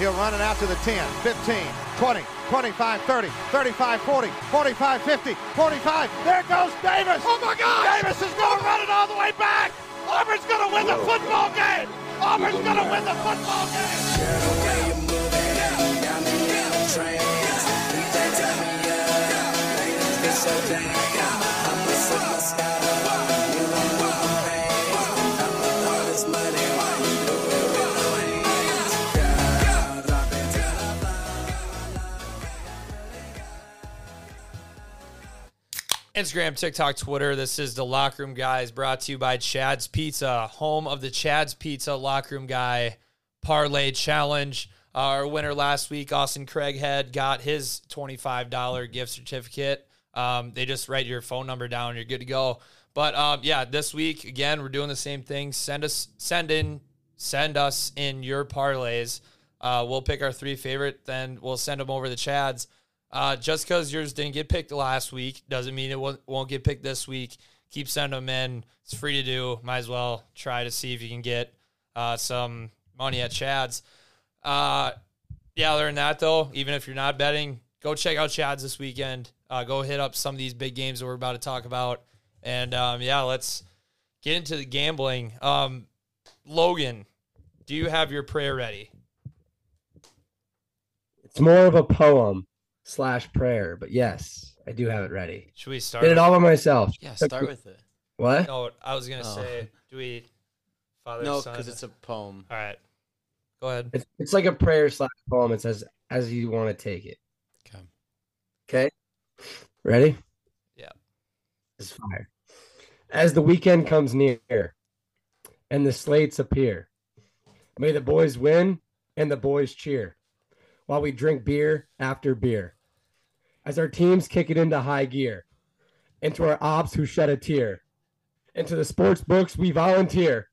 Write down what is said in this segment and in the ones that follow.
He'll run it out to the 10, 15, 20, 25, 30, 35, 40, 45, 50, 45. There goes Davis. Oh my God! Davis is going to run it all the way back. Auburn's going to win the football game. Auburn's going to win the football game. Instagram, TikTok, Twitter. This is the Locker Room Guys brought to you by Chad's Pizza, home of the Chad's Pizza Locker Room Guy Parlay Challenge. Our winner last week, Austin Craighead, got his $25 gift certificate. Um, they just write your phone number down, you're good to go. But um, yeah, this week again, we're doing the same thing. Send us, send in, send us in your parlays. Uh, we'll pick our three favorite, then we'll send them over the Chads. Uh, just because yours didn't get picked last week doesn't mean it won't, won't get picked this week. Keep sending them in. It's free to do. Might as well try to see if you can get uh, some money at Chad's. Uh, yeah, other than that, though, even if you're not betting, go check out Chad's this weekend. Uh, go hit up some of these big games that we're about to talk about. And um, yeah, let's get into the gambling. Um, Logan, do you have your prayer ready? It's more of a poem slash prayer, but yes, I do have it ready. Should we start? Did it all by myself. Yeah, start with it. What? No, I was gonna Oh. say, do we? Father, No, because it's a poem. all right. Go ahead. It's, it's like a prayer slash poem. It says as you want to take it. Okay. Okay. Ready? Yeah. It's fire. As the weekend comes near and the slates appear, may the boys win and the boys cheer while we drink beer after beer. As our teams kick it into high gear, into our ops who shed a tear, into the sports books we volunteer.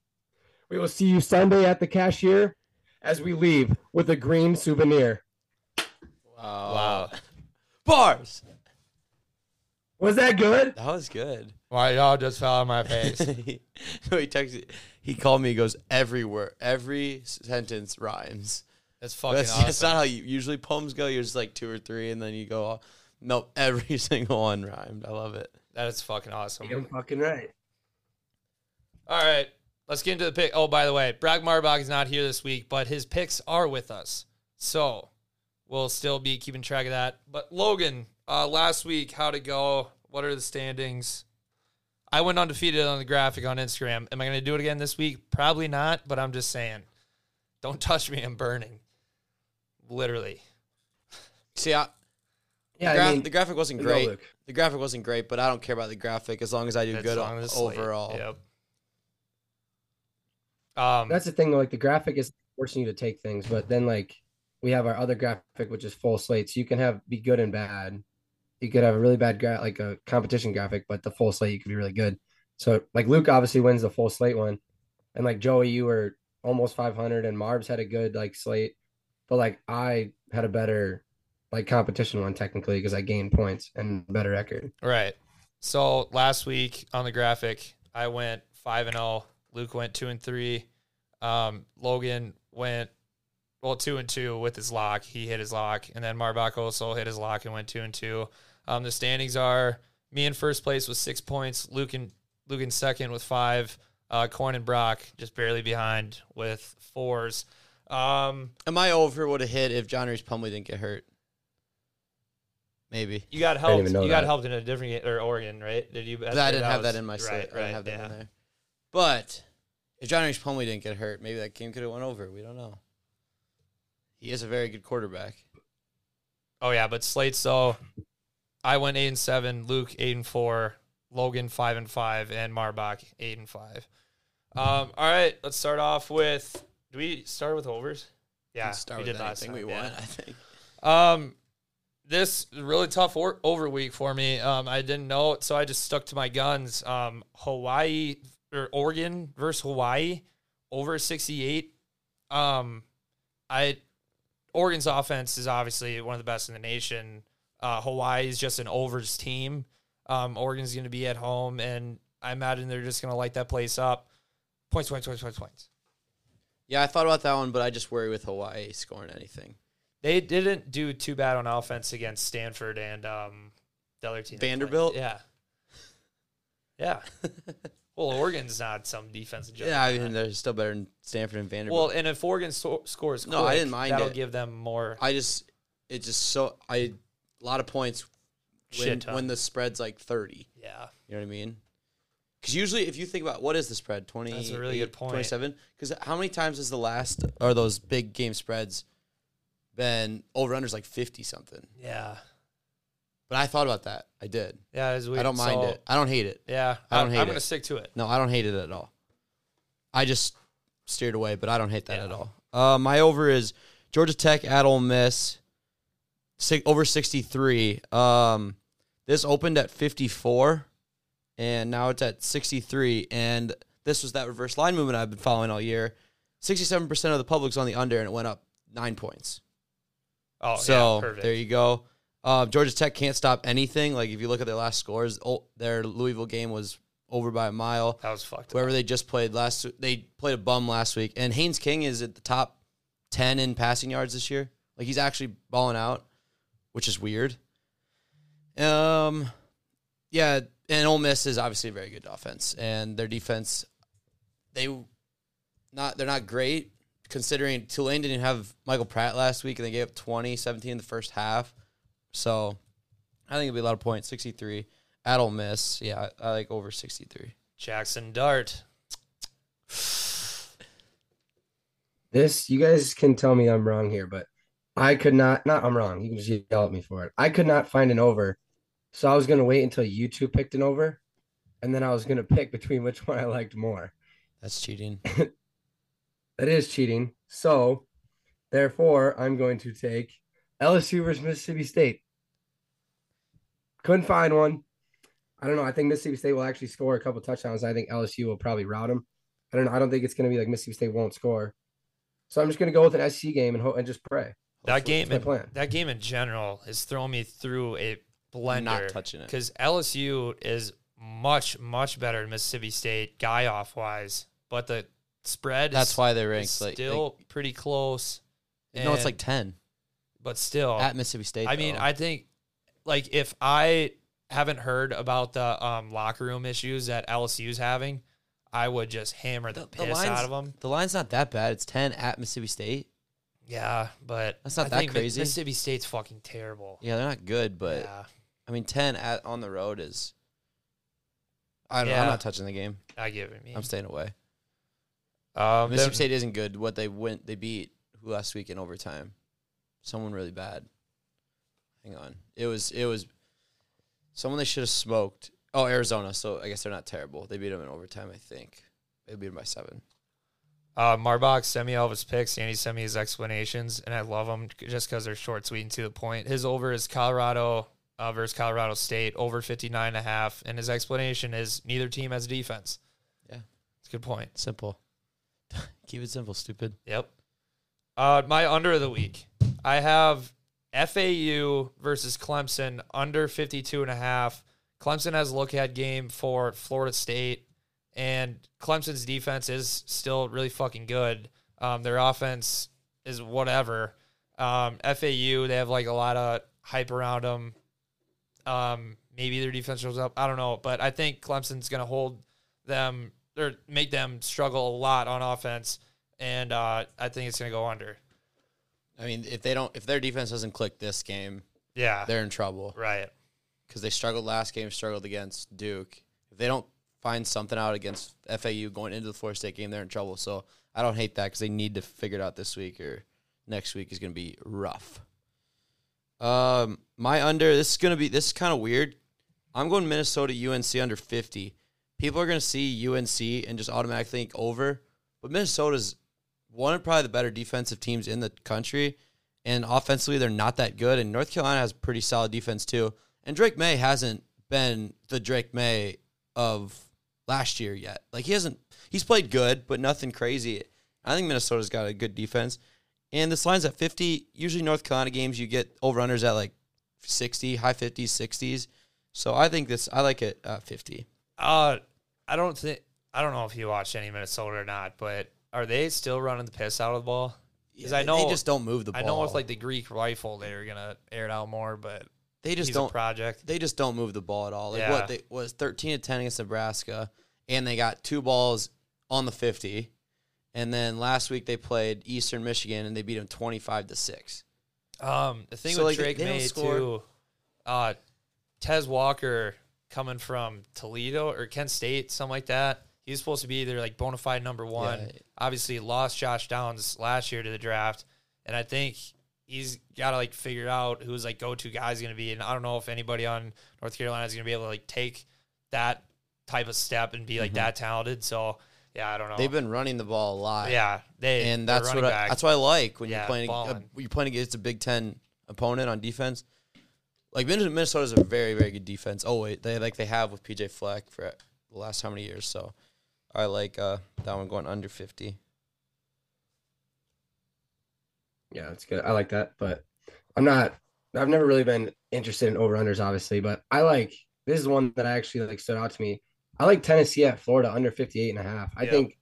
We will see you Sunday at the cashier as we leave with a green souvenir. Wow. Wow. Bars. Was that good? That was good. Why y'all just fell on my face? no, he texted. He called me. He goes every word, every sentence rhymes. That's fucking That's, awesome. that's not how you, usually poems go. You're just like two or three, and then you go. All, nope, every single one rhymed. I love it. that is fucking awesome. You're fucking right. All right, let's get into the pick. Oh, by the way, Brad Marbach is not here this week, but his picks are with us, so we'll still be keeping track of that. But Logan, uh, last week, how'd it go? What are the standings? I went undefeated on the graphic on Instagram. Am I going to do it again this week? Probably not, but I'm just saying, don't touch me. I'm burning, literally. See, I, Yeah, gra- I mean, the graphic wasn't great. Luke. The graphic wasn't great, but I don't care about the graphic as long as I do As good on, as overall. Yep. Um, that's the thing. Like the graphic is forcing you to take things, but then like we have our other graphic, which is full slate, so you can have be good and bad. You could have a really bad gra- like a competition graphic, but the full slate you could be really good. So like Luke obviously wins the full slate one, and like Joey, you were almost 500, and Marbs had a good like slate, but like I had a better like competition one technically because I gained points and better record. Right. So last week on the graphic, I went five and zero. Luke went two and three. Um, Logan went well two and two with his lock. He hit his lock, and then Marbach also hit his lock and went two and two. Um, the standings are me in first place with six points. Luke and Luke in second with five. Uh, Coin and Brock just barely behind with fours. Um, Am I over would have hit if John Rhys Plumlee didn't get hurt? Maybe. you got didn't helped. even know You got helped in a different game, or Oregon, right? Did you? I didn't have was- that in my slate. Right, I didn't have that yeah. in there. But if John Rhys Plumlee didn't get hurt, maybe that game could have went over. We don't know. He is a very good quarterback. Oh yeah, but slates though, I went eight and seven, Luke eight and four, Logan five and five, and Marbach eight and five. Um, all right, let's start off with. Do we start with overs? Yeah, start we with did last anything time. we yeah. I think. Um, this really tough or- over week for me. Um, I didn't know, it, so I just stuck to my guns. Um, Hawaii or Oregon versus Hawaii over sixty eight. Um, I Oregon's offense is obviously one of the best in the nation. Uh, Hawaii is just an overs team. Um, Oregon's going to be at home, and I imagine they're just going to light that place up. Points, points, points, points, points. Yeah, I thought about that one, but I just worry with Hawaii scoring anything. They didn't do too bad on offense against Stanford and um, the other team. Vanderbilt? Yeah. Yeah. well, Oregon's not some defensive joke. Yeah, I mean they're still better than Stanford and Vanderbilt. Well, and if Oregon so- scores, No, I didn't mind That'll it. give them more. I just it's just so I a lot of points when, when the spread's like thirty. yeah. You know what I mean? Because usually, if you think about what is the spread, twenty. That's a really good point. Twenty-seven. Because how many times has the last or those big game spreads been over unders like fifty something? Yeah. But I thought about that. I did. Yeah. It's weird. I don't mind So, it. I don't hate it. Yeah. I don't I, hate I'm it. going to stick to it. No, I don't hate it at all. I just steered away, but I don't hate that Yeah. at all. Uh, my over is Georgia Tech at Ole Miss, six, over 63. Um, this opened at 54, and now it's at 63. And this was that reverse line movement I've been following all year. 67% of the public's on the under, and it went up nine points. Oh, so yeah. There you go. Uh, Georgia Tech can't stop anything. Like if you look at their last scores, oh, their Louisville game was over by a mile that was fucked up. whoever they just played last they played a bum last week and Haynes King is at the top 10 in passing yards this year like he's actually balling out which is weird um yeah and Ole Miss is obviously a very good offense and their defense they not they're not great considering Tulane didn't have Michael Pratt last week and they gave up 20 17 in the first half so I think it'll be a lot of points 63 at Ole Miss yeah I, I like over 63 Jackson Dart. This you guys can tell me I'm wrong here, but I could not. Not I'm wrong. You can just yell at me for it. I could not find an over, so I was gonna wait until you two picked an over, and then I was gonna pick between which one I liked more. That's cheating. That is cheating. So, therefore, I'm going to take LSU versus Mississippi State. Couldn't find one. I don't know. I think Mississippi State will actually score a couple touchdowns. I think LSU will probably rout them. I don't know. I don't think it's going to be like Mississippi State won't score. So I'm just going to go with an SC game and ho- and just pray. That game, my in, plan. that game in general is throwing me through a blender. Not touching it. because LSU is much much better than Mississippi State guy off wise, but the spread That's is, why they is ranked like still pretty close. like, no, it's like ten but still, at Mississippi State. I mean. I think like if I haven't heard about the um, locker room issues that LSU's having, I would just hammer the, The- the piss lines- out of them. the line's not that bad. It's ten at Mississippi State. Yeah, but That's not I that crazy. Mississippi State's fucking terrible. Yeah, they're not good, but yeah, I mean, ten at on the road is. I don't, yeah. I'm not touching the game. I give it me. I'm staying away. Um, Mississippi State isn't good. What they went, they beat who last week in overtime? Someone really bad. Hang on. It was it was someone they should have smoked. Oh, Arizona. So I guess they're not terrible. They beat them in overtime. I think they beat them by seven. Uh, Marbach sent me all of his picks and he sent me his explanations, and I love them just because they're short, sweet, and to the point. His over is Colorado uh, versus Colorado State, over 59 and a half, and his explanation is neither team has defense. Yeah. It's a good point. Simple. Keep it simple, stupid. Yep. Uh, my under of the week, I have FAU versus Clemson under 52 and a half. Clemson has a look ahead game for Florida State, and Clemson's defense is still really fucking good. Um, their offense is whatever. Um, FAU, they have like a lot of hype around them. Um, maybe their defense shows up. I don't know, but I think Clemson's going to hold them or make them struggle a lot on offense, and uh, I think it's going to go under. I mean, if they don't, if their defense doesn't click this game, Yeah, they're in trouble right. because they struggled last game, struggled against Duke. If they don't find something out against FAU going into the Florida State game, they're in trouble. So I don't hate that because they need to figure it out this week or next week is going to be rough. Um, my under this is going to be this is kind of weird. I'm going Minnesota UNC under 50. People are going to see UNC and just automatically think over, but Minnesota's one of probably the better defensive teams in the country, and offensively they're not that good. And North Carolina has pretty solid defense too. And Drake Maye hasn't been the Drake Maye of last year yet. Like he hasn't. He's played good, but nothing crazy. I think Minnesota's got a good defense. And this line's at 50. Usually North Carolina games you get over unders at like 60, high 50s, 60s. So I think this I like it at 50. Uh, I don't think I don't know if you watched any Minnesota or not, but are they still running the piss out of the ball? 'Cause Yeah, I know- they just don't move the ball. I know with like the Greek rifle, they're gonna air it out more, but they just don't project. they just don't move the ball at all. Like Yeah. what they was thirteen to ten against Nebraska, and they got two balls on the fifty, and then last week they played Eastern Michigan and they beat them twenty five to six. Um, the thing So, with like, they- Drake they don't May too, uh, Tez Walker coming from Toledo or Kent State, something like that. He's supposed to be either like bona fide number one. Yeah. Obviously, lost Josh Downs last year to the draft, and I think he's got to like figure out who's like go to guys going to be. And I don't know if anybody on North Carolina is going to be able to like take that type of step and be like that talented. So yeah, I don't know. Mm-hmm. They've been running the ball a lot. yeah, they and that's what I, that's what I like when Yeah, you're playing a, you're playing against a Big Ten opponent on defense. Like Minnesota- Minnesota's a very very good defense. Oh wait, they like they have with PJ Fleck for the last how many years. So I like uh, that one going under fifty. Yeah, it's good. I like that, but I'm not. I've never really been interested in over unders, obviously, but I like this is one that I actually like stood out to me. I like Tennessee at Florida under 58 and a half. I Yeah. think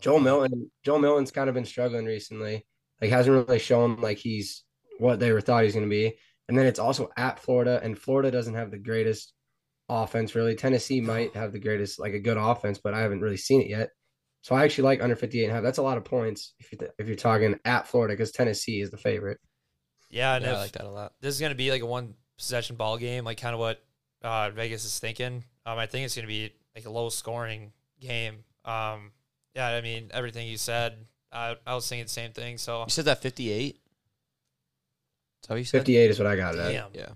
Joel Milton, Joe Milton's kind of been struggling recently. Like hasn't really shown like he's what they were thought he's going to be. And then it's also at Florida, and Florida doesn't have the greatest offense really. Tennessee might have the greatest like a good offense, but I haven't really seen it yet. So I actually like under 58 and a half. That's a lot of points if you're, if you're talking at Florida because Tennessee is the favorite. yeah, and Yeah, I like that a lot. this is going to be like a one possession ball game, like kind of what uh, Vegas is thinking. Um, I think it's going to be like a low scoring game. Um, yeah, I mean everything you said, I, I was thinking the same thing. So You said that fifty eight. Is that what you said? 58 is what I got it at. damn, Yeah,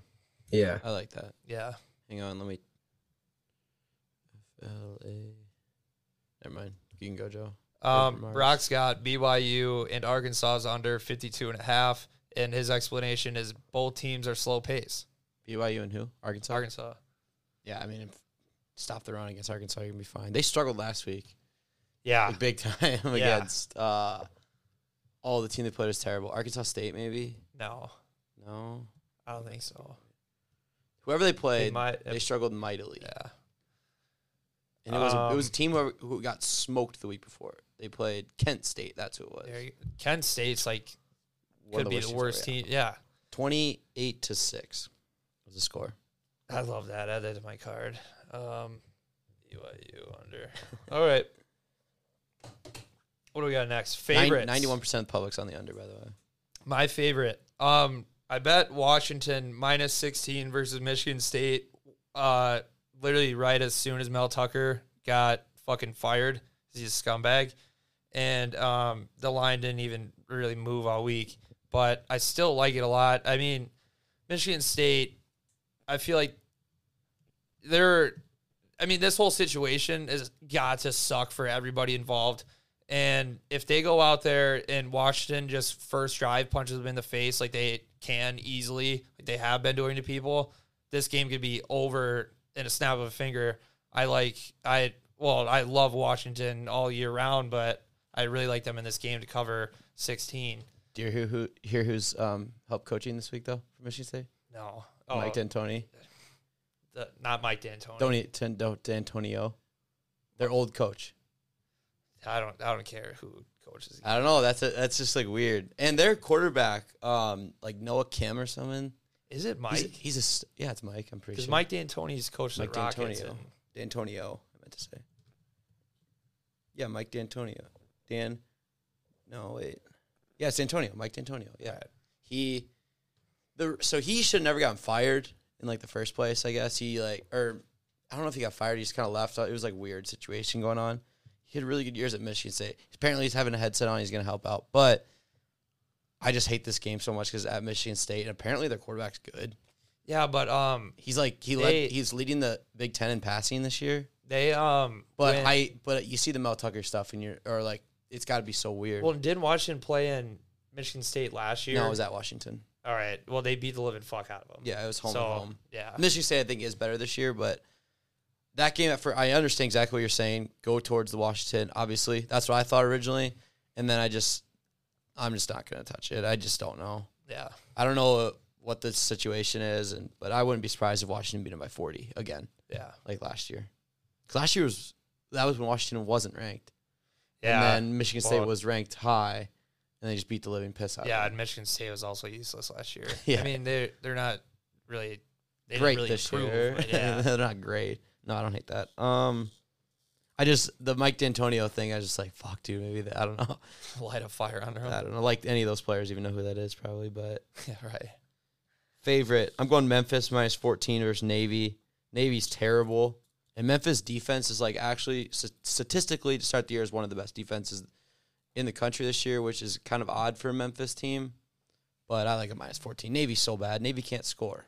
Yeah. I like that. yeah, Hang on, let me. FLA. Never mind. You can go, Joe. Um, Remarks. Brock's got BYU and Arkansas's under 52 and a half, and his explanation is both teams are slow pace. BYU and who? Arkansas. Arkansas. Yeah, I mean, if stop the run against Arkansas, you're gonna be fine. They struggled last week, Yeah, like big time against. Uh, oh, the team they played is terrible. Arkansas State, maybe. no, No, I don't think so. whoever they They played, might, they struggled mightily. yeah, And it was a, it was a Um, team who, who got smoked the week before. They played Kent State. That's who it was. Kent State's like One could be the worst yeah. team. Yeah, Twenty-eight to six was the score. I love that. Add that to my card. Um, BYU under. All right. What do we got next? Favorite. Ninety-one percent of the public's on the under, by the way. My favorite. Um, I bet Washington minus sixteen versus Michigan State. Uh, literally right as soon as Mel Tucker got fucking fired, he's a scumbag, and um, the line didn't even really move all week. But I still like it a lot. I mean, Michigan State. I feel like they're. I mean, this whole situation has got to suck for everybody involved. And if they go out there and Washington just first drive punches them in the face like they can easily, like they have been doing to people, this game could be over in a snap of a finger. I like I well, I love Washington all year round, but I really like them in this game to cover 16. Do you hear who hear who's um helped coaching this week though for Michigan State? No, Mike oh, D'Antoni. the, not Mike D'Antoni. Tony D'Antonio. Their old coach. I don't. I don't care who coaches. I don't know. That's a, that's just like weird. And their quarterback, um, like Noah Kim or something. Is it He's a, Mike? he's a yeah, it's Mike. I'm pretty Because sure. Mike D'Antoni's coached Mike the Rockets. D'Antonio. D'Antonio. I meant to say. Yeah, Mike D'Antonio. Dan. No wait. Yeah, it's Antonio. Mike D'Antonio. Yeah. He. The so he should have never gotten fired in like the first place. I guess he like or I don't know if he got fired. He just kind of left. It was like weird situation going on. He had really good years at Michigan State. Apparently, he's having a headset on. He's going to help out, but I just hate this game so much because at Michigan State, and apparently their quarterback's good. Yeah, but um, He's like he They- led, he's leading the Big Ten in passing this year. they um, But when- I but you see the Mel Tucker stuff and you're or like it's got to be so weird. well, didn't Washington play in Michigan State last year? no, it was at Washington. All right. Well, they beat the living fuck out of them. Yeah, it was home so, home. Yeah. Michigan State I think is better this year, but that game for I understand exactly what you're saying. Go towards the Washington. Obviously, that's what I thought originally, and then I just I'm just not gonna touch it. I just don't know. Yeah. I don't know what the situation is, and but I wouldn't be surprised if Washington beat them by 40 again, Yeah. like last year. 'Cause last year was that was when Washington wasn't ranked. Yeah. And then Michigan State Well- was ranked high, and they just beat the living piss out yeah, of and. Michigan State was also useless last year. Yeah. I mean, they're they're not really they didn't great really this improve, year. yeah. They're not great. No, I don't hate that. Um, I just the Mike D'Antonio thing. I was just like, fuck, dude. Maybe that, I don't know. light a fire under him. I don't know. Like any of those players, even know who that is, probably. But Yeah, right. favorite, I'm going Memphis minus 14 versus Navy. Navy's terrible, and Memphis defense is like actually statistically to start the year is one of the best defenses in the country this year, which is kind of odd for a Memphis team. But I like a minus 14. Navy's so bad. Navy can't score,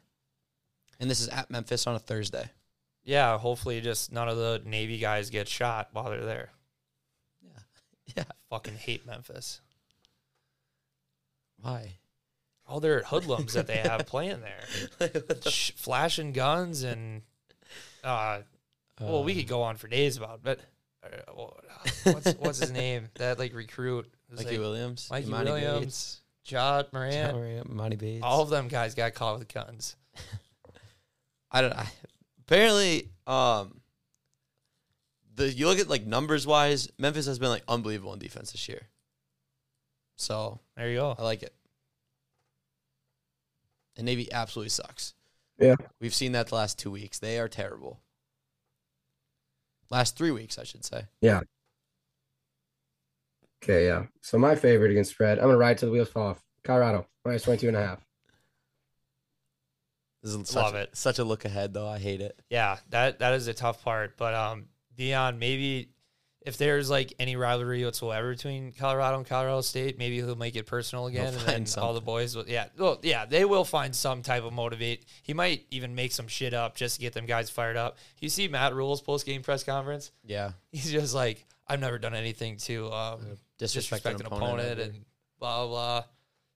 and this is at Memphis on a Thursday. Yeah, hopefully just none of the Navy guys get shot while they're there. Yeah. Yeah. Fucking hate Memphis. Why? All their hoodlums that they have playing there, Sh- flashing guns and uh, well, we could go on for days about, it, but uh, what's what's his name? That like recruit, Mikey like, Williams, Mikey Imani Williams, Ja Morant. Ja Morant, Imani Bates. All of them guys got caught with guns. I don't. I, apparently, um, the you look at like numbers wise, Memphis has been like unbelievable in defense this year. So There you go. I like it. And Navy absolutely sucks. Yeah. We've seen that the last two weeks. They are terrible. Last three weeks, I should say. Yeah. Okay, yeah. So my favorite against spread, I'm gonna ride till the wheels fall off. Colorado, minus 22 and a half. This is Love such, it. Such a look ahead, though. I hate it. Yeah, that that is a tough part. But um, Deion, maybe if there's like any rivalry whatsoever between Colorado and Colorado State, maybe he'll make it personal again, and then find all the boys will. Yeah, well, yeah, they will find some type of motivate. He might even make some shit up just to get them guys fired up. You see Matt Rhule's post game press conference? Yeah. He's just like, I've never done anything to um, Disrespect, disrespect an opponent, ever. and blah blah.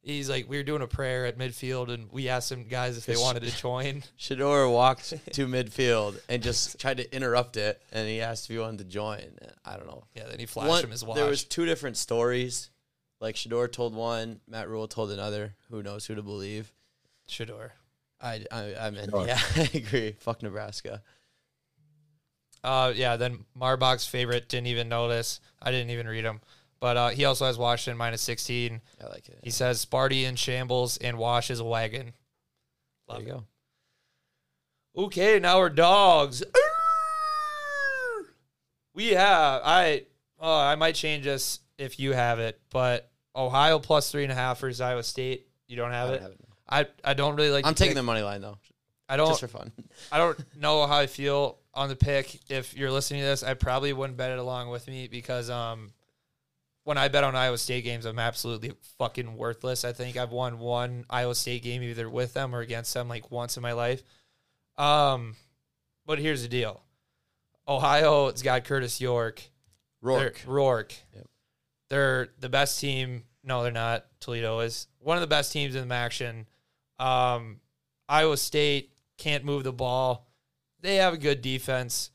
Blah. He's like, we were doing a prayer at midfield, and we asked some guys if they wanted to join. Shedeur walked to midfield and just tried to interrupt it, and he asked if he wanted to join. I don't know. Yeah, then he flashed One- him his watch. There was two different stories. Like Shedeur told one, Matt Rhule told another. Who knows who to believe? Shedeur. I I I mean, Sure. yeah, I agree. Fuck Nebraska. Uh, yeah. Then Marbach's favorite didn't even notice. I didn't even read him, but uh, he also has Washington minus sixteen. I like it. He says Sparty in shambles and Wash is a wagon. there you it. go. Okay, now we're dogs. We have I. Oh, I might change this if you have it, but Ohio plus three and a half versus Iowa State. You don't I have don't it. have it. I I don't really like. I'm taking pick- the money line though, I don't. just for fun. I don't know how I feel on the pick. If you're listening to this, I probably wouldn't bet it along with me because um, when I bet on Iowa State games, I'm absolutely fucking worthless. I think I've won one Iowa State game either with them or against them like once in my life. Um, but here's the deal: Ohio, it's got Curtis York, They're- Rourke. Rourke. Yep. They're the best team. No, they're not. Toledo is one of the best teams in the action. Um, Iowa State can't move the ball. They have a good defense,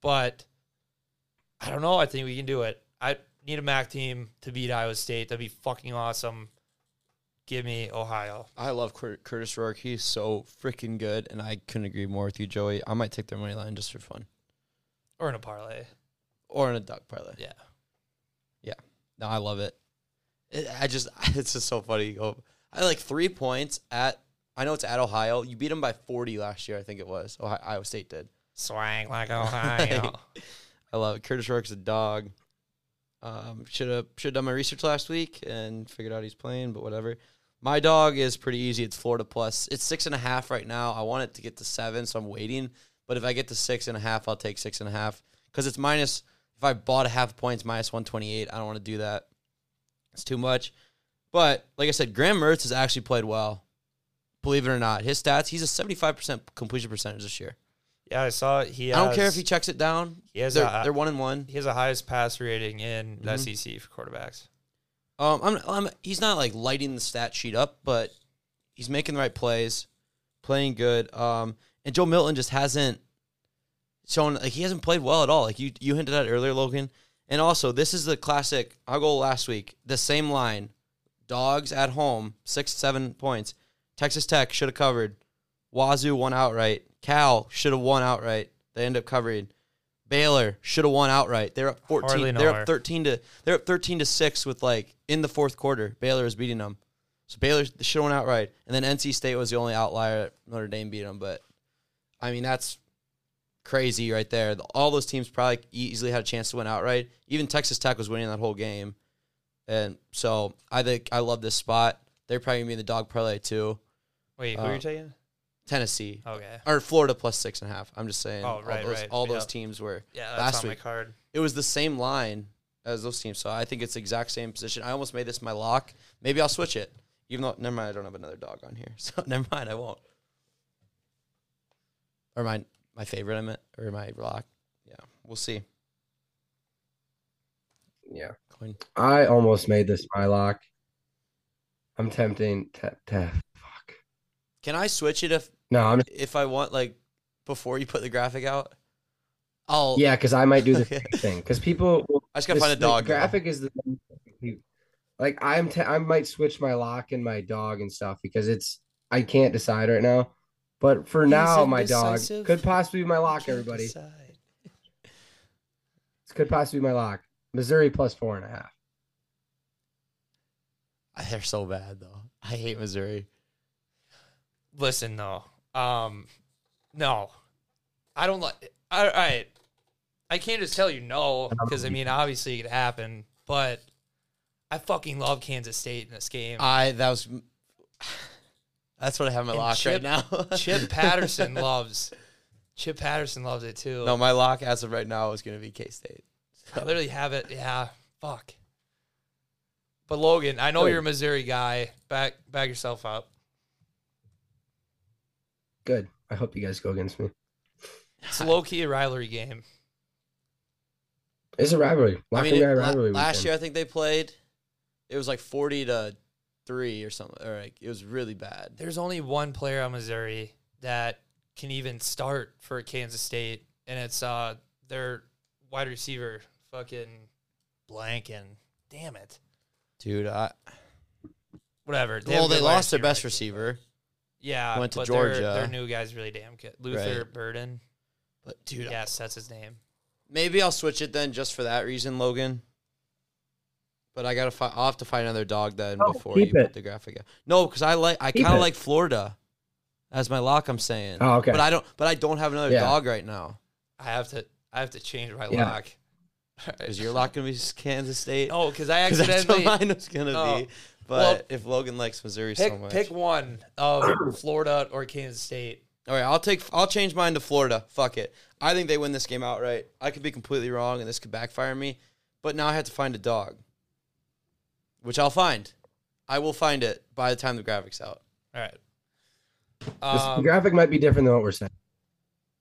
but I don't know. I think we can do it. I need a MAC team to beat Iowa State. That'd be fucking awesome. Give me Ohio. I love Kurtis Rourke. He's so freaking good, and I couldn't agree more with you, Joey. I might take their money line just for fun, Or in a parlay. or in a duck parlay. Yeah, yeah. No, I love it. it. I just, it's just so funny. You go, I like three points at. I know it's at Ohio. You beat them by 40 last year, I think it was. Ohio, Iowa State did. Swang like Ohio. I love it. Kurtis Rourke's a dog. Um, should have should have done my research last week and figured out he's playing, but whatever. My dog is pretty easy. It's Florida plus. It's six and a half right now. I want it to get to seven, so I'm waiting. But if I get to six and a half, I'll take six and a half because it's minus. If I bought a half points, minus one twenty eight. I don't want to do that. It's too much. But like I said, Graham Mertz has actually played well. Believe it or not, his stats. He's a seventy five percent completion percentage this year. Yeah, I saw it. He I don't care if he checks it down. he has They're, a, they're one and one. he has the highest pass rating in the Mhm. SEC for quarterbacks. Um, I'm, I'm, he's not like lighting the stat sheet up, but he's making the right plays, playing good. Um, and Joe Milton just hasn't shown like he hasn't played well at all. Like you, you hinted at earlier, Logan. And also, this is the classic. I'll go last week. The same line, dogs at home, six seven points. Texas Tech should have covered. Wazoo won outright. Cal should have won outright. They end up covering. Baylor should have won outright. They're up fourteen. They're up thirteen to. They're up thirteen to six with like in the fourth quarter. Baylor is beating them. So Baylor should have won outright, and then NC State was the only outlier. Notre Dame beat them, but I mean that's crazy right there. All those teams probably easily had a chance to win outright. Even Texas Tech was winning that whole game, and so I think I love this spot. They're probably gonna be in the dog parlay too. Wait, who Uh, are you taking? Tennessee Okay. or Florida plus six and a half. I'm just saying. Oh, right, all those, right. All those Yep. teams were Yeah, that's last on week. my card. It was the same line as those teams, so I think it's the exact same position. I almost made this my lock. Maybe I'll switch it. Even though, never mind, I don't have another dog on here, so never mind, I won't. Or my my favorite, I meant, or my lock. Yeah, we'll see. Yeah. Coin. I almost made this my lock. I'm tempting to, to fuck. Can I switch it if No, I'm if I want, like before you put the graphic out? I'll yeah, because I might do the Okay. thing. Because people, will- I just gotta this- find a dog. though. graphic is the like I'm. I might switch my lock and my dog and stuff because it's I can't decide right now. But for He's now, my dog could possibly be my lock. Everybody, this could possibly be my lock. Missouri plus four and a half. They're so bad though. I hate Missouri. Listen, no. Um, no. I don't like. All right. I can't just tell you no because I mean, obviously it could happen, but I fucking love Kansas State in this game. I that was that's what I have in my And lock Chip- right now. Chip Patterson loves. Chip Patterson loves it too. no, my lock as of right now is going to be K State. I literally have it. Yeah, fuck. But Logan, I know Good. you're a Missouri guy. Back back yourself up. Good. I hope you guys go against me. It's low key a rivalry game. It's a rivalry. I mean, it- guy la- rivalry. last weekend. year I think they played. It was like forty to three or something. Or like it was really bad. There's only one player on Missouri that can even start for Kansas State, and it's uh their wide receiver, fucking blanking. Damn it. Dude, I, Whatever. have well, they lost their best I think. receiver, Yeah, Went to but their- Georgia. Their, new guy's really damn good. Luther Right. Burden. but dude, Yes, that's his name. maybe I'll switch it then just for that reason, Logan. But I gotta find. I'll have to find another dog then No, before you keep put the graphic out. No, because I like. I kind of like Florida as my lock. I'm saying. Oh, okay. But I don't. But I don't have another Yeah. dog right now. I have to. I have to change my Yeah. lock. Is your lock gonna be Kansas State? Oh, because I 'Cause that's what accidentally mine was gonna Oh. be. But Well, if Logan likes Missouri pick so much, pick one of Florida or Kansas State. all right, I'll take. I'll change mine to Florida. Fuck it. I think they win this game outright. I could be completely wrong, and this could backfire me. But now I have to find a dog, which I'll find. I will find it by the time the graphics out. All right. This Um, graphic might be different than what we're saying.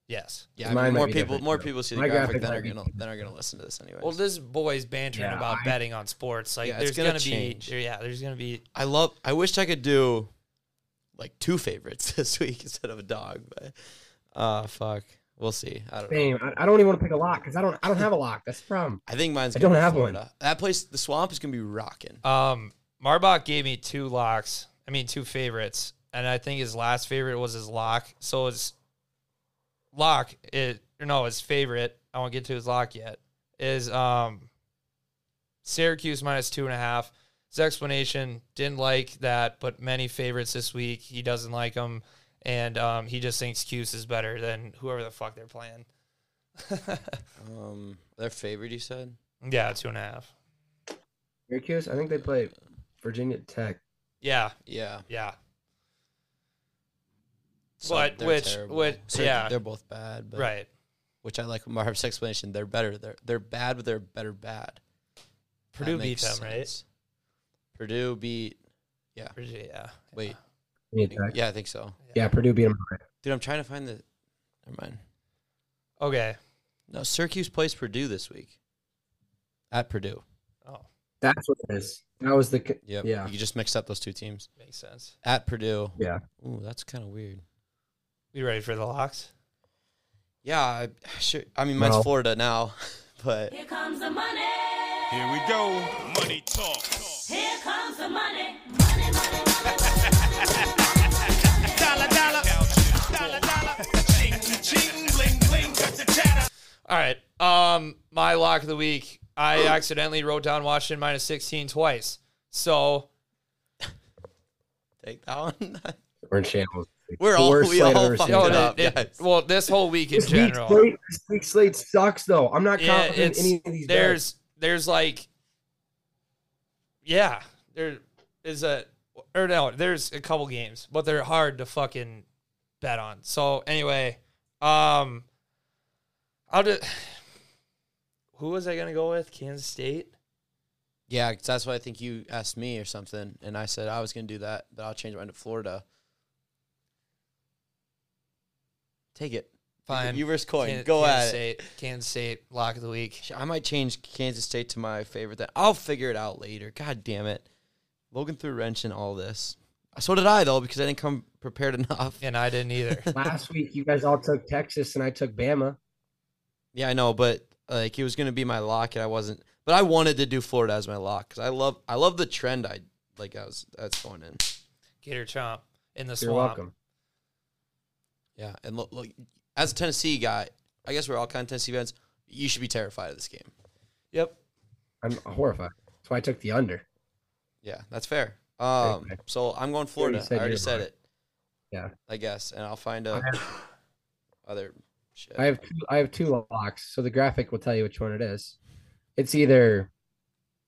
Yes. Yeah, I mean, more people, more too. people see the My graphic graphic than are gonna than are gonna listen to this anyway. Well, this boy's bantering Yeah, about I- betting on sports. Like, Yeah, there's gonna gonna, change. be, yeah, there's gonna be. I love. I wish I could do like two favorites this week instead of a dog, but uh fuck. We'll see. I don't know. I, I don't even want to pick a lock because I don't. I don't have a lock. That's the problem. I think mine's. I gonna don't be have one. Florida. That place, the swamp, is gonna be rocking. Um, Marbach gave me two locks. I mean, two favorites, and I think his last favorite was his lock. So his lock, it or no, his favorite. I won't get to his lock yet. Is um, Syracuse minus two and a half. His explanation didn't like that, but many favorites this week. He doesn't like them, and um, he just thinks Cuse is better than whoever the fuck they're playing. Um, their favorite, you said. yeah, two and a half. Syracuse. I think they play Virginia Tech. Yeah, Yeah, yeah. So But which- terrible. which- So yeah. they're both bad. But, right. Which I like Marv's explanation. They're better. They're they're bad, but they're better bad. Purdue beat makes them, right? Purdue beat. yeah, Virginia Yeah, Tech. I think so. Yeah, Purdue beat them. Dude, I'm trying to find the. Never mind. Okay. No, Syracuse plays Purdue this week. At Purdue. Oh, That's what it is. That was the. c- Yep. Yeah. You just mixed up those two teams. makes sense. At Purdue. Yeah. Ooh, that's kind of weird. You ready for the locks? Yeah, I, sure. I mean, mine's No. Florida now, but Here comes the money. Here we go. Money talk. Here comes the money. Money, money, money, money. Dollar, dollar. Dollar, dollar. Ching, ching, bling, bling. Got the chatter. All right. Um, my lock of the week, I accidentally wrote down Washington minus 16 twice. So Take that one. We're in shambles. We're all Worst we all fucked seen. no, it it- up, it- well, this whole week in This week's general, slate, this week's slate sucks though. I'm not yeah, confident in any of these. bets. there's there's like, yeah, there is a or no, there's a couple games, but they're hard to fucking bet on. So anyway, um, I'll just. Who was I gonna go with? Kansas State. Yeah, 'cause that's what I think you asked me or something, and I said I was going to do that, but I'll change mine to Florida. Take it. Fine. You versus coin. Kan- Go Kansas at it. Kansas State lock of the week. I might change Kansas State to my favorite. Then I'll figure it out later. God damn it, Logan threw a wrench in all this. So did I though because I didn't come prepared enough. And I didn't either. Last week, you guys all took Texas, and I took Bama. Yeah, I know, but like it was gonna be my lock, and I wasn't. But I wanted to do Florida as my lock because I love I love the trend. I like I was that's going in. Gator chomp in the You're swamp. welcome. Yeah, and look, look as a Tennessee guy, I guess we're all kind of Tennessee fans. You should be terrified of this game. Yep. I'm horrified. That's why I took the under. Yeah, that's fair. Um, Okay. so I'm going Florida. said I already said it. Yeah. I guess, and I'll find I a have, other shit. I have two. I have two locks. So the graphic will tell you which one it is. It's either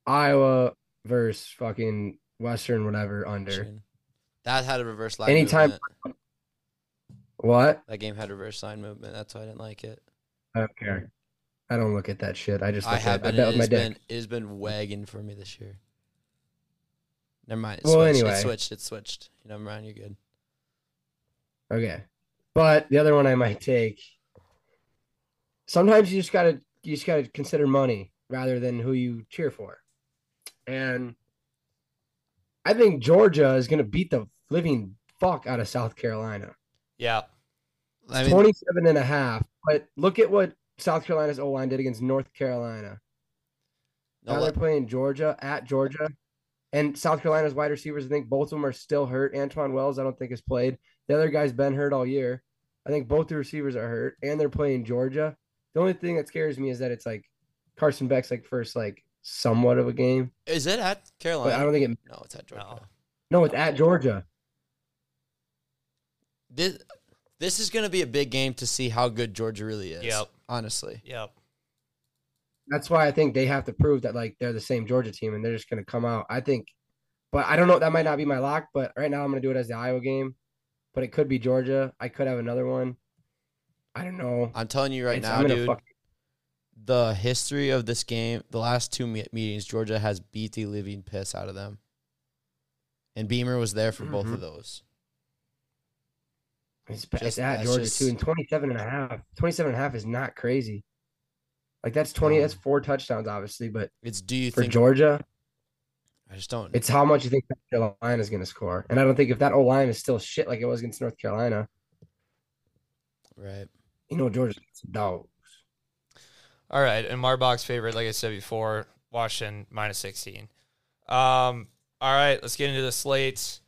Iowa versus fucking Western whatever under. That had a reverse line. Anytime- movement. What? that game had reverse line movement. That's why I didn't like it. I don't care. I don't look at that shit. I just I have at, I bet It with my dick. It has been wagging for me this year. Never mind. It Well, switched. anyway. it switched. It switched. You never mind. You're good. Okay. But the other one I might take. Sometimes you just gotta you just gotta consider money rather than who you cheer for. And I think Georgia is gonna beat the living fuck out of South Carolina. Yeah. I mean, 27 and a half. But look at what South Carolina's O line did against North Carolina. no, now they're playing Georgia at Georgia. And South Carolina's wide receivers, I think both of them are still hurt. Antwane Wells, I don't think has played. The other guy's been hurt all year. I think both the receivers are hurt, and they're playing Georgia. The only thing that scares me is that it's like Carson Beck's like first like somewhat of a game, is it at Carolina? but I don't think it. No, it's at Georgia. No. No, it's at Georgia. This this is going to be a big game to see how good Georgia really is. Yep. Honestly, Yep. That's why I think they have to prove that like they're the same Georgia team, and they're just going to come out. I think, but I don't know. That might not be my lock, but right now I'm going to do it as the Iowa game. But it could be Georgia. I could have another one. I don't know. I'm telling you right It's- now, dude. fuck- the history of this game, the last two me- meetings, Georgia has beat the living piss out of them. And Beamer was there for both Mhm. of those. It's, Just- it's at Georgia just- too, and 27 and a half. 27 and a half is not crazy. Like that's 20, Um, that's four touchdowns, obviously, but It's do you for think Georgia, I just don't it's how much you think South Carolina is going to score. And I don't think if that O line is still shit like it was against North Carolina, right. you know, Georgia's dogs. All right, and Marbach's favorite, like I said before, Washington minus sixteen. Um, all right, let's get into the slates.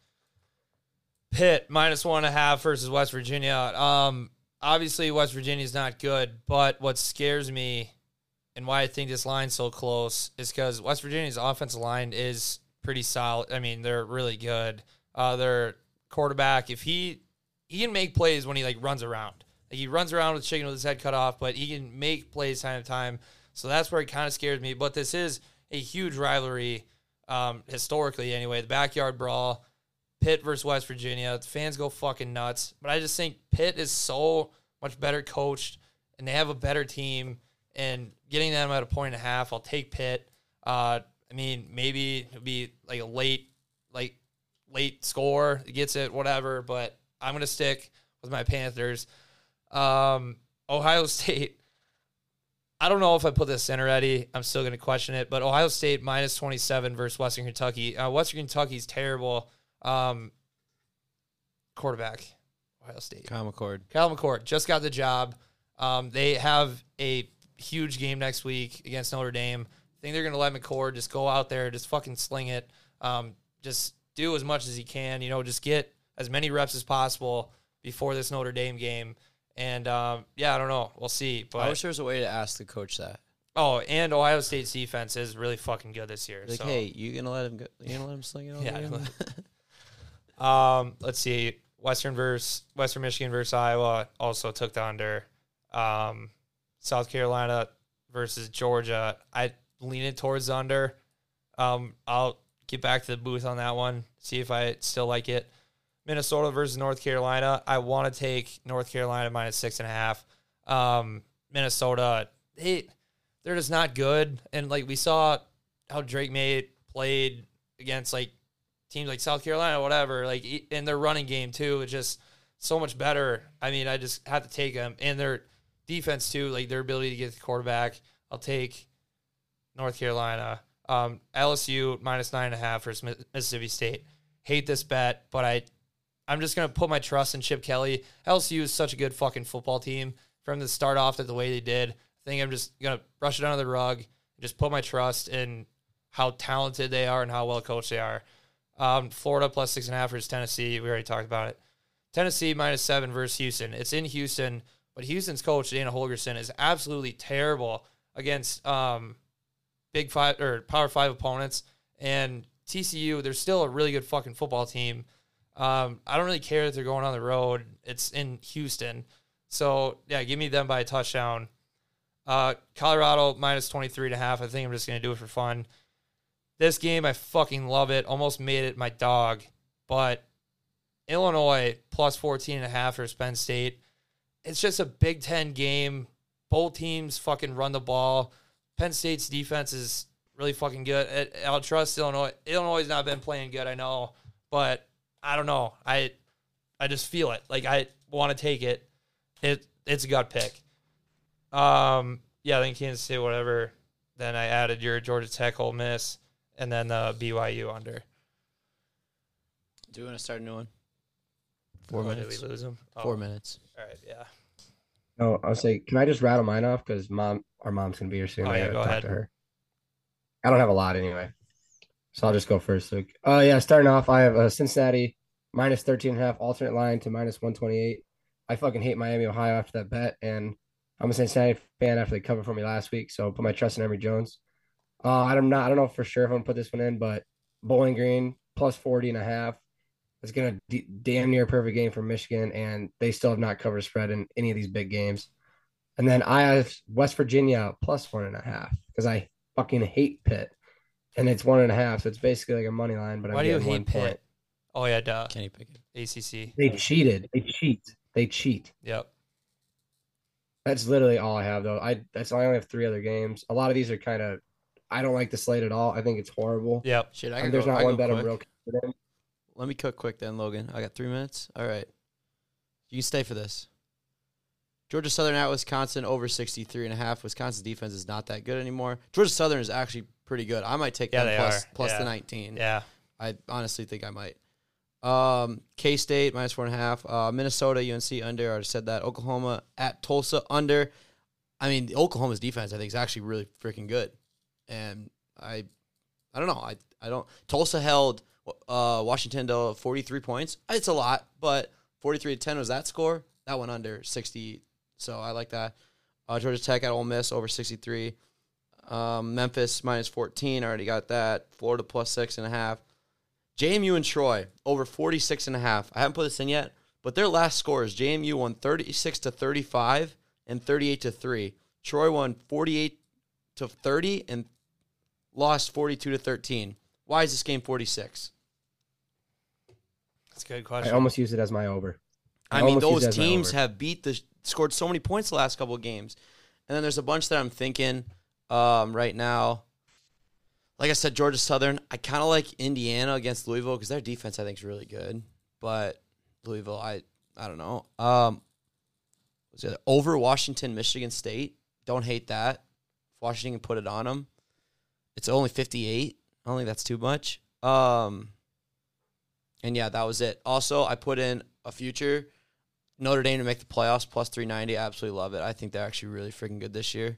Pitt minus one and a half versus West Virginia. Um, obviously West Virginia is not good, but what scares me and why I think this line's so close is because West Virginia's offensive line is pretty solid. I mean, they're really good. Uh, their quarterback, if he he can make plays when he like runs around. Like he runs around with chicken with his head cut off, but he can make plays time to time. So that's where it kind of scares me. But this is a huge rivalry, um, historically anyway. The backyard brawl, Pitt versus West Virginia. The fans go fucking nuts. But I just think Pitt is so much better coached, and they have a better team. And getting them at a point and a half, I'll take Pitt. Uh, I mean, maybe it'll be like a late, like late score. It gets it, whatever. But I'm gonna stick with my Panthers. Um, Ohio State. I don't know if I put this in already. I'm still to question it, but Ohio State minus 27 versus Western Kentucky. Uh, Western Kentucky's terrible. Um, quarterback, Ohio State. Kyle McCord. Kyle McCord just got the job. Um, they have a huge game next week against Notre Dame. I think they're going to let McCord just go out there, just fucking sling it. Um, just do as much as he can. You know, just get as many reps as possible before this Notre Dame game. And um, yeah, I don't know. We'll see. I But wish there was a way to ask the coach that. Oh, and Ohio State's defense is really fucking good this year. Like, so. hey, you gonna let him go? You gonna let him sling it over? Yeah. Um, let's see. Western versus Western Michigan versus Iowa also took the under. Um, South Carolina versus Georgia. I leaning towards the under. Um, I'll get back to the booth on that one. See if I still like it. Minnesota versus North Carolina. I want to take North Carolina minus six and a half. Um, Minnesota, they they're just not good. And like we saw how Drake Maye played against like teams like South Carolina, whatever, like in their running game too, it's just so much better. I mean, I just have to take them and their defense too, like their ability to get the quarterback. I'll take North Carolina. Um, LSU minus nine and a half versus Mississippi State. Hate this bet, but I, I'm just gonna put my trust in Chip Kelly. LSU is such a good fucking football team from the start off that the way they did. I think I'm just gonna brush it under the rug just put my trust in how talented they are and how well coached they are. Um, Florida plus six and a half versus Tennessee. We already talked about it. Tennessee minus seven versus Houston. It's in Houston, but Houston's coach Dana Holgorsen is absolutely terrible against um, big five or power five opponents. And TCU, they're still a really good fucking football team. Um, I don't really care that they're going on the road. It's in Houston. So yeah, give me them by a touchdown. Uh, Colorado minus 23 and a half. I think I'm just going to do it for fun. This game, I fucking love it. Almost made it my dog, but Illinois plus 14 and a half for Penn State. It's just a Big Ten game. Both teams fucking run the ball. Penn State's defense is really fucking good. I'll trust Illinois. Illinois has not been playing good, I know, but I don't know. I I just feel it. Like I want to take it. It it's a gut pick. Um, yeah, then Kansas State, whatever. Then I added your Georgia Tech, Ole Miss, and then the BYU under. Do you want to start a new one? Four Oh, minutes. Did we lose them? Oh, Four minutes. All right, yeah. No, I'll say, can I just rattle mine off? Because mom, our mom's gonna be here soon. Oh, I yeah, gotta go talk ahead. To her. I don't have a lot anyway, so I'll just go first. Luke. Uh, yeah, starting off, I have uh, Cincinnati minus 13 and a half alternate line to minus 128. I fucking hate Miami, Ohio after that bet, and I'm a Cincinnati fan after they covered for me last week, so I'll put my trust in Emory Jones. Uh, I'm not, I don't know for sure if I'm gonna put this one in, but Bowling Green plus 40 and a half. It's gonna d- damn near perfect game for Michigan, and they still have not covered spread in any of these big games. And then I have West Virginia plus one and a half because I fucking hate Pitt, and it's one and a half, so it's basically like a money line. But Why I'm do you getting one hate Pitt? point. Oh yeah, duh. Kenny Pickett. ACC. They cheated. They cheat. They cheat. Yep. That's literally all I have though. I that's I only have three other games. A lot of these are kind of. I don't like the slate at all. I think it's horrible. Yep. Shit, I And can there's go, not I one go bet I'm real confident. Let me cook quick then, Logan. I got three minutes. All right. You can stay for this. Georgia Southern at Wisconsin over 63 and a half. Wisconsin's defense is not that good anymore. Georgia Southern is actually pretty good. I might take Yeah, them they plus, are. plus Yeah. the 19. Yeah. I honestly think I might. Um, K State minus four and a half. Uh, Minnesota UNC under. I already said that. Oklahoma at Tulsa under. I mean, Oklahoma's defense I think is actually really freaking good, and I, I don't know. I I don't. Tulsa held uh, Washington to forty three points. It's a lot, but forty three to ten was that score. That went under sixty, so I like that. Uh, Georgia Tech at Ole Miss over sixty three. Um, Memphis minus 14. I already got that. Florida plus six and a half. JMU and Troy over 46 and a half. I haven't put this in yet, but their last scores JMU won 36 to 35 and 38 to 3. Troy won 48 to 30 and lost 42 to 13. Why is this game 46? That's a good question. I almost use it as my over. I I mean, those that as my teams have beat the scored so many points the last couple of games, and then there's a bunch that I'm thinking um, right now. Like I said, Georgia Southern. I kind of like Indiana against Louisville because their defense I think is really good, but Louisville, I I don't know. Um, was it over Washington, Michigan State? Don't hate that. If Washington can put it on them. It's only 58. I don't think that's too much. Um, and yeah, that was it. Also, I put in a future Notre Dame to make the playoffs plus 390. I absolutely love it. I think they're actually really freaking good this year.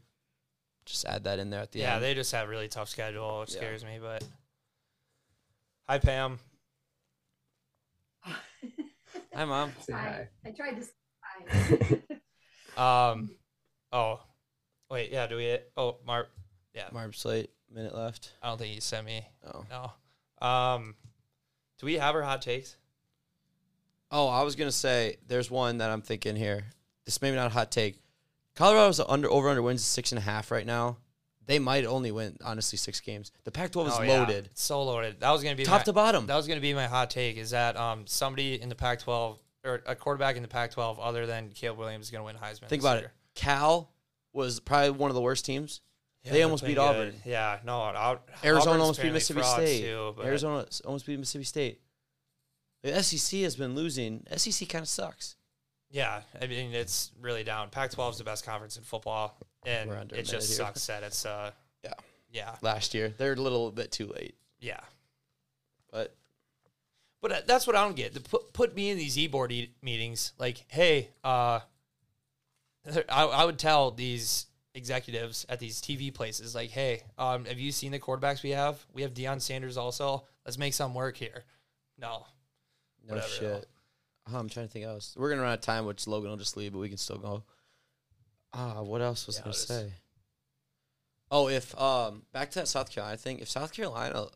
Just add that in there at the yeah, end. Yeah, they just have really tough schedule, which Yeah. scares me. But hi, Pam. Hi, mom. Say hi. I tried to. I, Um, oh, Wait, yeah, do we? Oh, Mark. Yeah, Marb slate minute left. I don't think he sent me. Oh. No. Um, do we have our hot takes? Oh, I was gonna say there's one that I'm thinking here. This maybe not a hot take. Colorado's under over under wins six and a half right now. They might only win honestly six games. The Pac-12 is Oh, yeah. loaded, It's so loaded. That was gonna be top my, to bottom. That was gonna be my hot take. Is that um somebody in the Pac-12 or a quarterback in the Pac-12 other than Caleb Williams is gonna win Heisman? Think about year. it. Cal was probably one of the worst teams. Yeah, they almost beat Auburn. Yeah, no, Au- Arizona Auburn's almost beat Mississippi State. Too, Arizona almost beat Mississippi State. The SEC has been losing. SEC kind of sucks. Yeah, I mean it's really down. Pac-12 is the best conference in football, and We're under a it just here. sucks that it's uh Yeah. yeah Last year, they're a little bit too late, yeah. but But uh, that's what I don't get. To put put me in these e-board e- meetings, like, hey, uh, I, I would tell these executives at these TV places, like, hey, um, have you seen the quarterbacks we have? We have Deion Sanders also. Let's make some work here. No, no Whatever, shit. Oh, I'm trying to think else. We're gonna run out of time, which Logan will just leave, but we can still go. Ah, what else was Yeah, I gonna say? Oh, if um back to that South Carolina thing, if South Carolina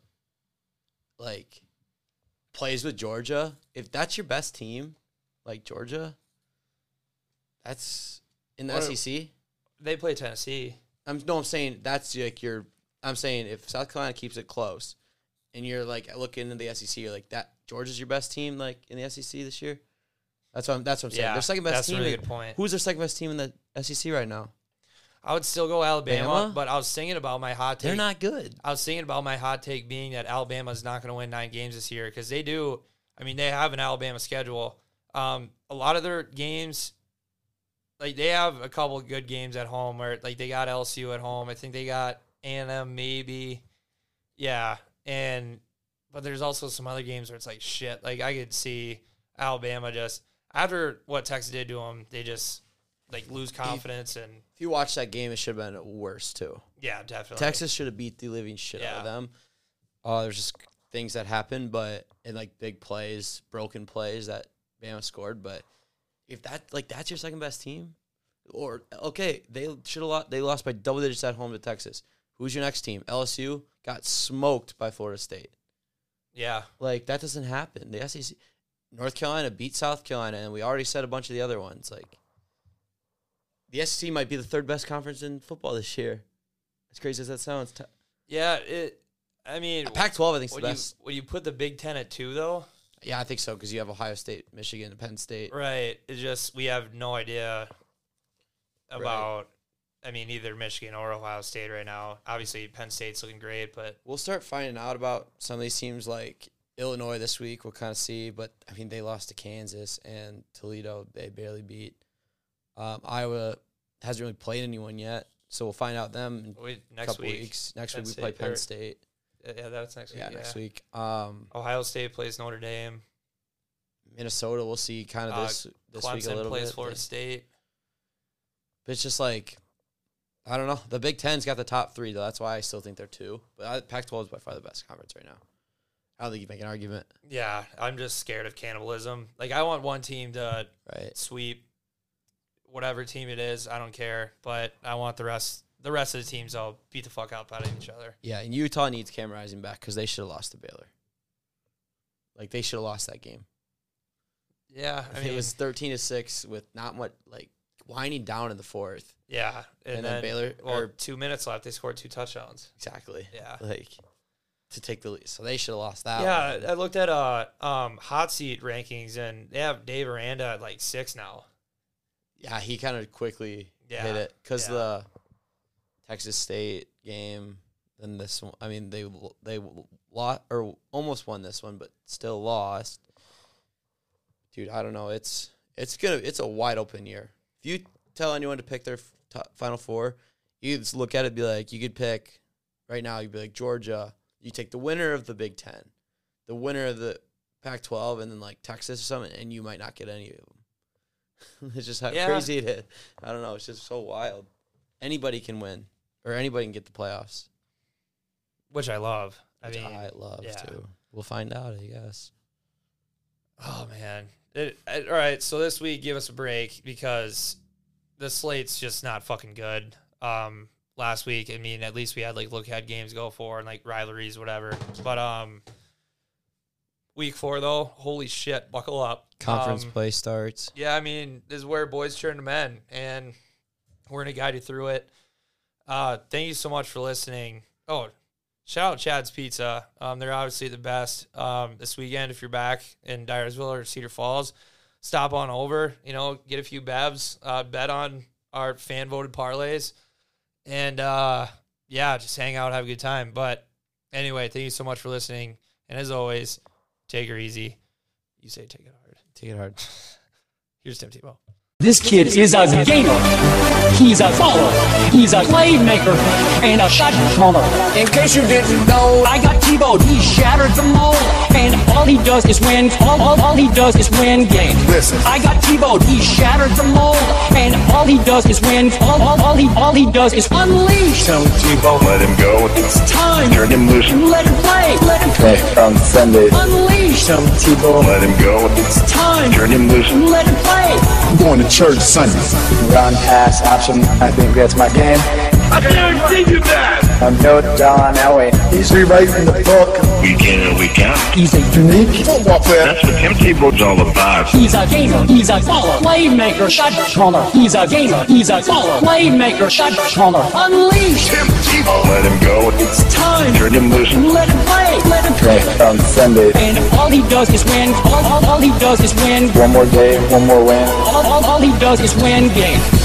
like plays with Georgia, if that's your best team, like Georgia, that's in the What- SEC. They play Tennessee. I'm no, I'm saying that's like your. I'm saying if South Carolina keeps it close, and you're like looking into the SEC, you're like that. Georgia's your best team, like in the SEC this year. That's what I'm. That's what I'm saying. Yeah, their second best that's a really like, good point. Who's their second best team in the SEC right now? I would still go Alabama, Bama? but I was thinking about my hot take. They're not good. I was thinking about my hot take being that Alabama is not going to win nine games this year because they do. I mean, they have an Alabama schedule. Um, a lot of their games, like they have a couple of good games at home. Where like they got LSU at home. I think they got A and M maybe. Yeah, and but there's also some other games where it's like shit. Like I could see Alabama just after what Texas did to them, they just like lose confidence and If you watch that game, it should have been worse too. yeah, definitely. Texas should have beat the living shit out of them. Uh, there's just things that happen, but in like big plays, broken plays that Bama scored. But if that like that's your second best team, or okay, they should have lost. They lost by double digits at home to Texas. Who's your next team? LSU got smoked by Florida State. Yeah, Like that doesn't happen. The SEC, North Carolina beat South Carolina, and we already said a bunch of the other ones. Like the SEC might be the third best conference in football this year. As crazy as that sounds, T- yeah. It. I mean, Pac-12 I think is the Would you, best. would you put the Big Ten at two though? Yeah, I think so because you have Ohio State, Michigan, and Penn State. Right. It's just we have no idea about. I mean, either Michigan or Ohio State right now. Obviously, Penn State's looking great, but We'll start finding out about some of these teams like Illinois this week. We'll kind of see, but I mean they lost to Kansas and Toledo. They barely beat. Um, Iowa hasn't really played anyone yet, so we'll find out them in we, next couple week. weeks. Next Penn week we State play Penn or- State. Yeah, that's next week. Yeah, next week. Um, Ohio State plays Notre Dame. Minnesota, we'll see kind of Uh, this this week a little plays bit. Florida State. But it's just like I don't know. The Big Ten's got the top three though. That's why I still think they're two. But Pac-12 is by far the best conference right now. I don't think you make an argument, Yeah, I'm just scared of cannibalism. Like, I want one team to right? sweep whatever team it is. I don't care, but I want the rest. The rest of the teams all beat the fuck out out of each other. Yeah, and Utah needs Cam Rising back because they should have lost to Baylor. Like they should have lost that game. Yeah, I mean, it was thirteen to six with not much like winding down in the fourth. yeah, and, and then then, Baylor- Well, or- two minutes left. They scored two touchdowns. Exactly. Yeah. Like to take the lead, so they should have lost that. yeah, one. I looked at uh um hot seat rankings and they have Dave Aranda at like six now. yeah. He kind of quickly Yeah, hit it because yeah. the Texas State game. Then this one, I mean, they they lost or almost won this one, but still lost. Dude, I don't know. It's it's gonna it's a wide open year. If you tell anyone to pick their top, final four, you just look at it, and be like, you could pick right now. You'd be like Georgia. You take the winner of the Big Ten, the winner of the Pac-12, and then like Texas or something, and you might not get any of them. it's just how Yeah. crazy it is. I don't know. It's just so wild. Anybody can win, or anybody can get the playoffs. Which I love. I which mean, I love yeah. too. We'll find out, I guess. Oh man. It, I- all right, so this week give us a break because the slate's just not fucking good. um, last week. I mean, at least we had like look ahead games go for and like rivalries, whatever. But um, week four though, holy shit, buckle up. Conference Um, play starts. yeah, I mean, this is where boys turn to men, and we're gonna guide you through it. Uh, thank you so much for listening. Oh, shout out Chad's Pizza. Um, they're obviously the best. Um, this weekend, if you're back in Dyersville or Cedar Falls, stop on over. You know, get a few bevs, uh, bet on our fan voted parlays, and uh, yeah, just hang out, have a good time. But anyway, thank you so much for listening, and as always, take her easy. You say take it hard. Take it hard. Here's Tim Tebow. This kid is a gamer. He's a baller. He's a playmaker and a shot caller. In case you didn't know, I got Tebowed. He shattered the mold, and all he does is win. All, all, all he does is win games. Listen. I got Tebowed. He shattered the mold, and all he does is win. All, all, all he all he does is unleash. Tim Tebow, let him go. It's time. Turn him loose. Let him play. Let him play. on Sunday. Unleash. Tim Tebow, let him go. It's time. Turn him loose. Let him play. I'm going to church Sunday. run pass option. I think that's my game. I guarantee you that. I'm no John Elway. He's rewriting the book. Week in and week out. He's a Unique football player. That's what Tim Tebow's all about. He's a gamer. He's a baller. Playmaker. Shot caller. He's a gamer. He's a baller. Playmaker. Shot caller. Unleash. Tim Tebow, let him go. It's time. Turn him loose. Let him play. Let him play. on Sunday. And all he does is win. All, all, all he does is win. One more day, one more win. All, all, all he does is win games.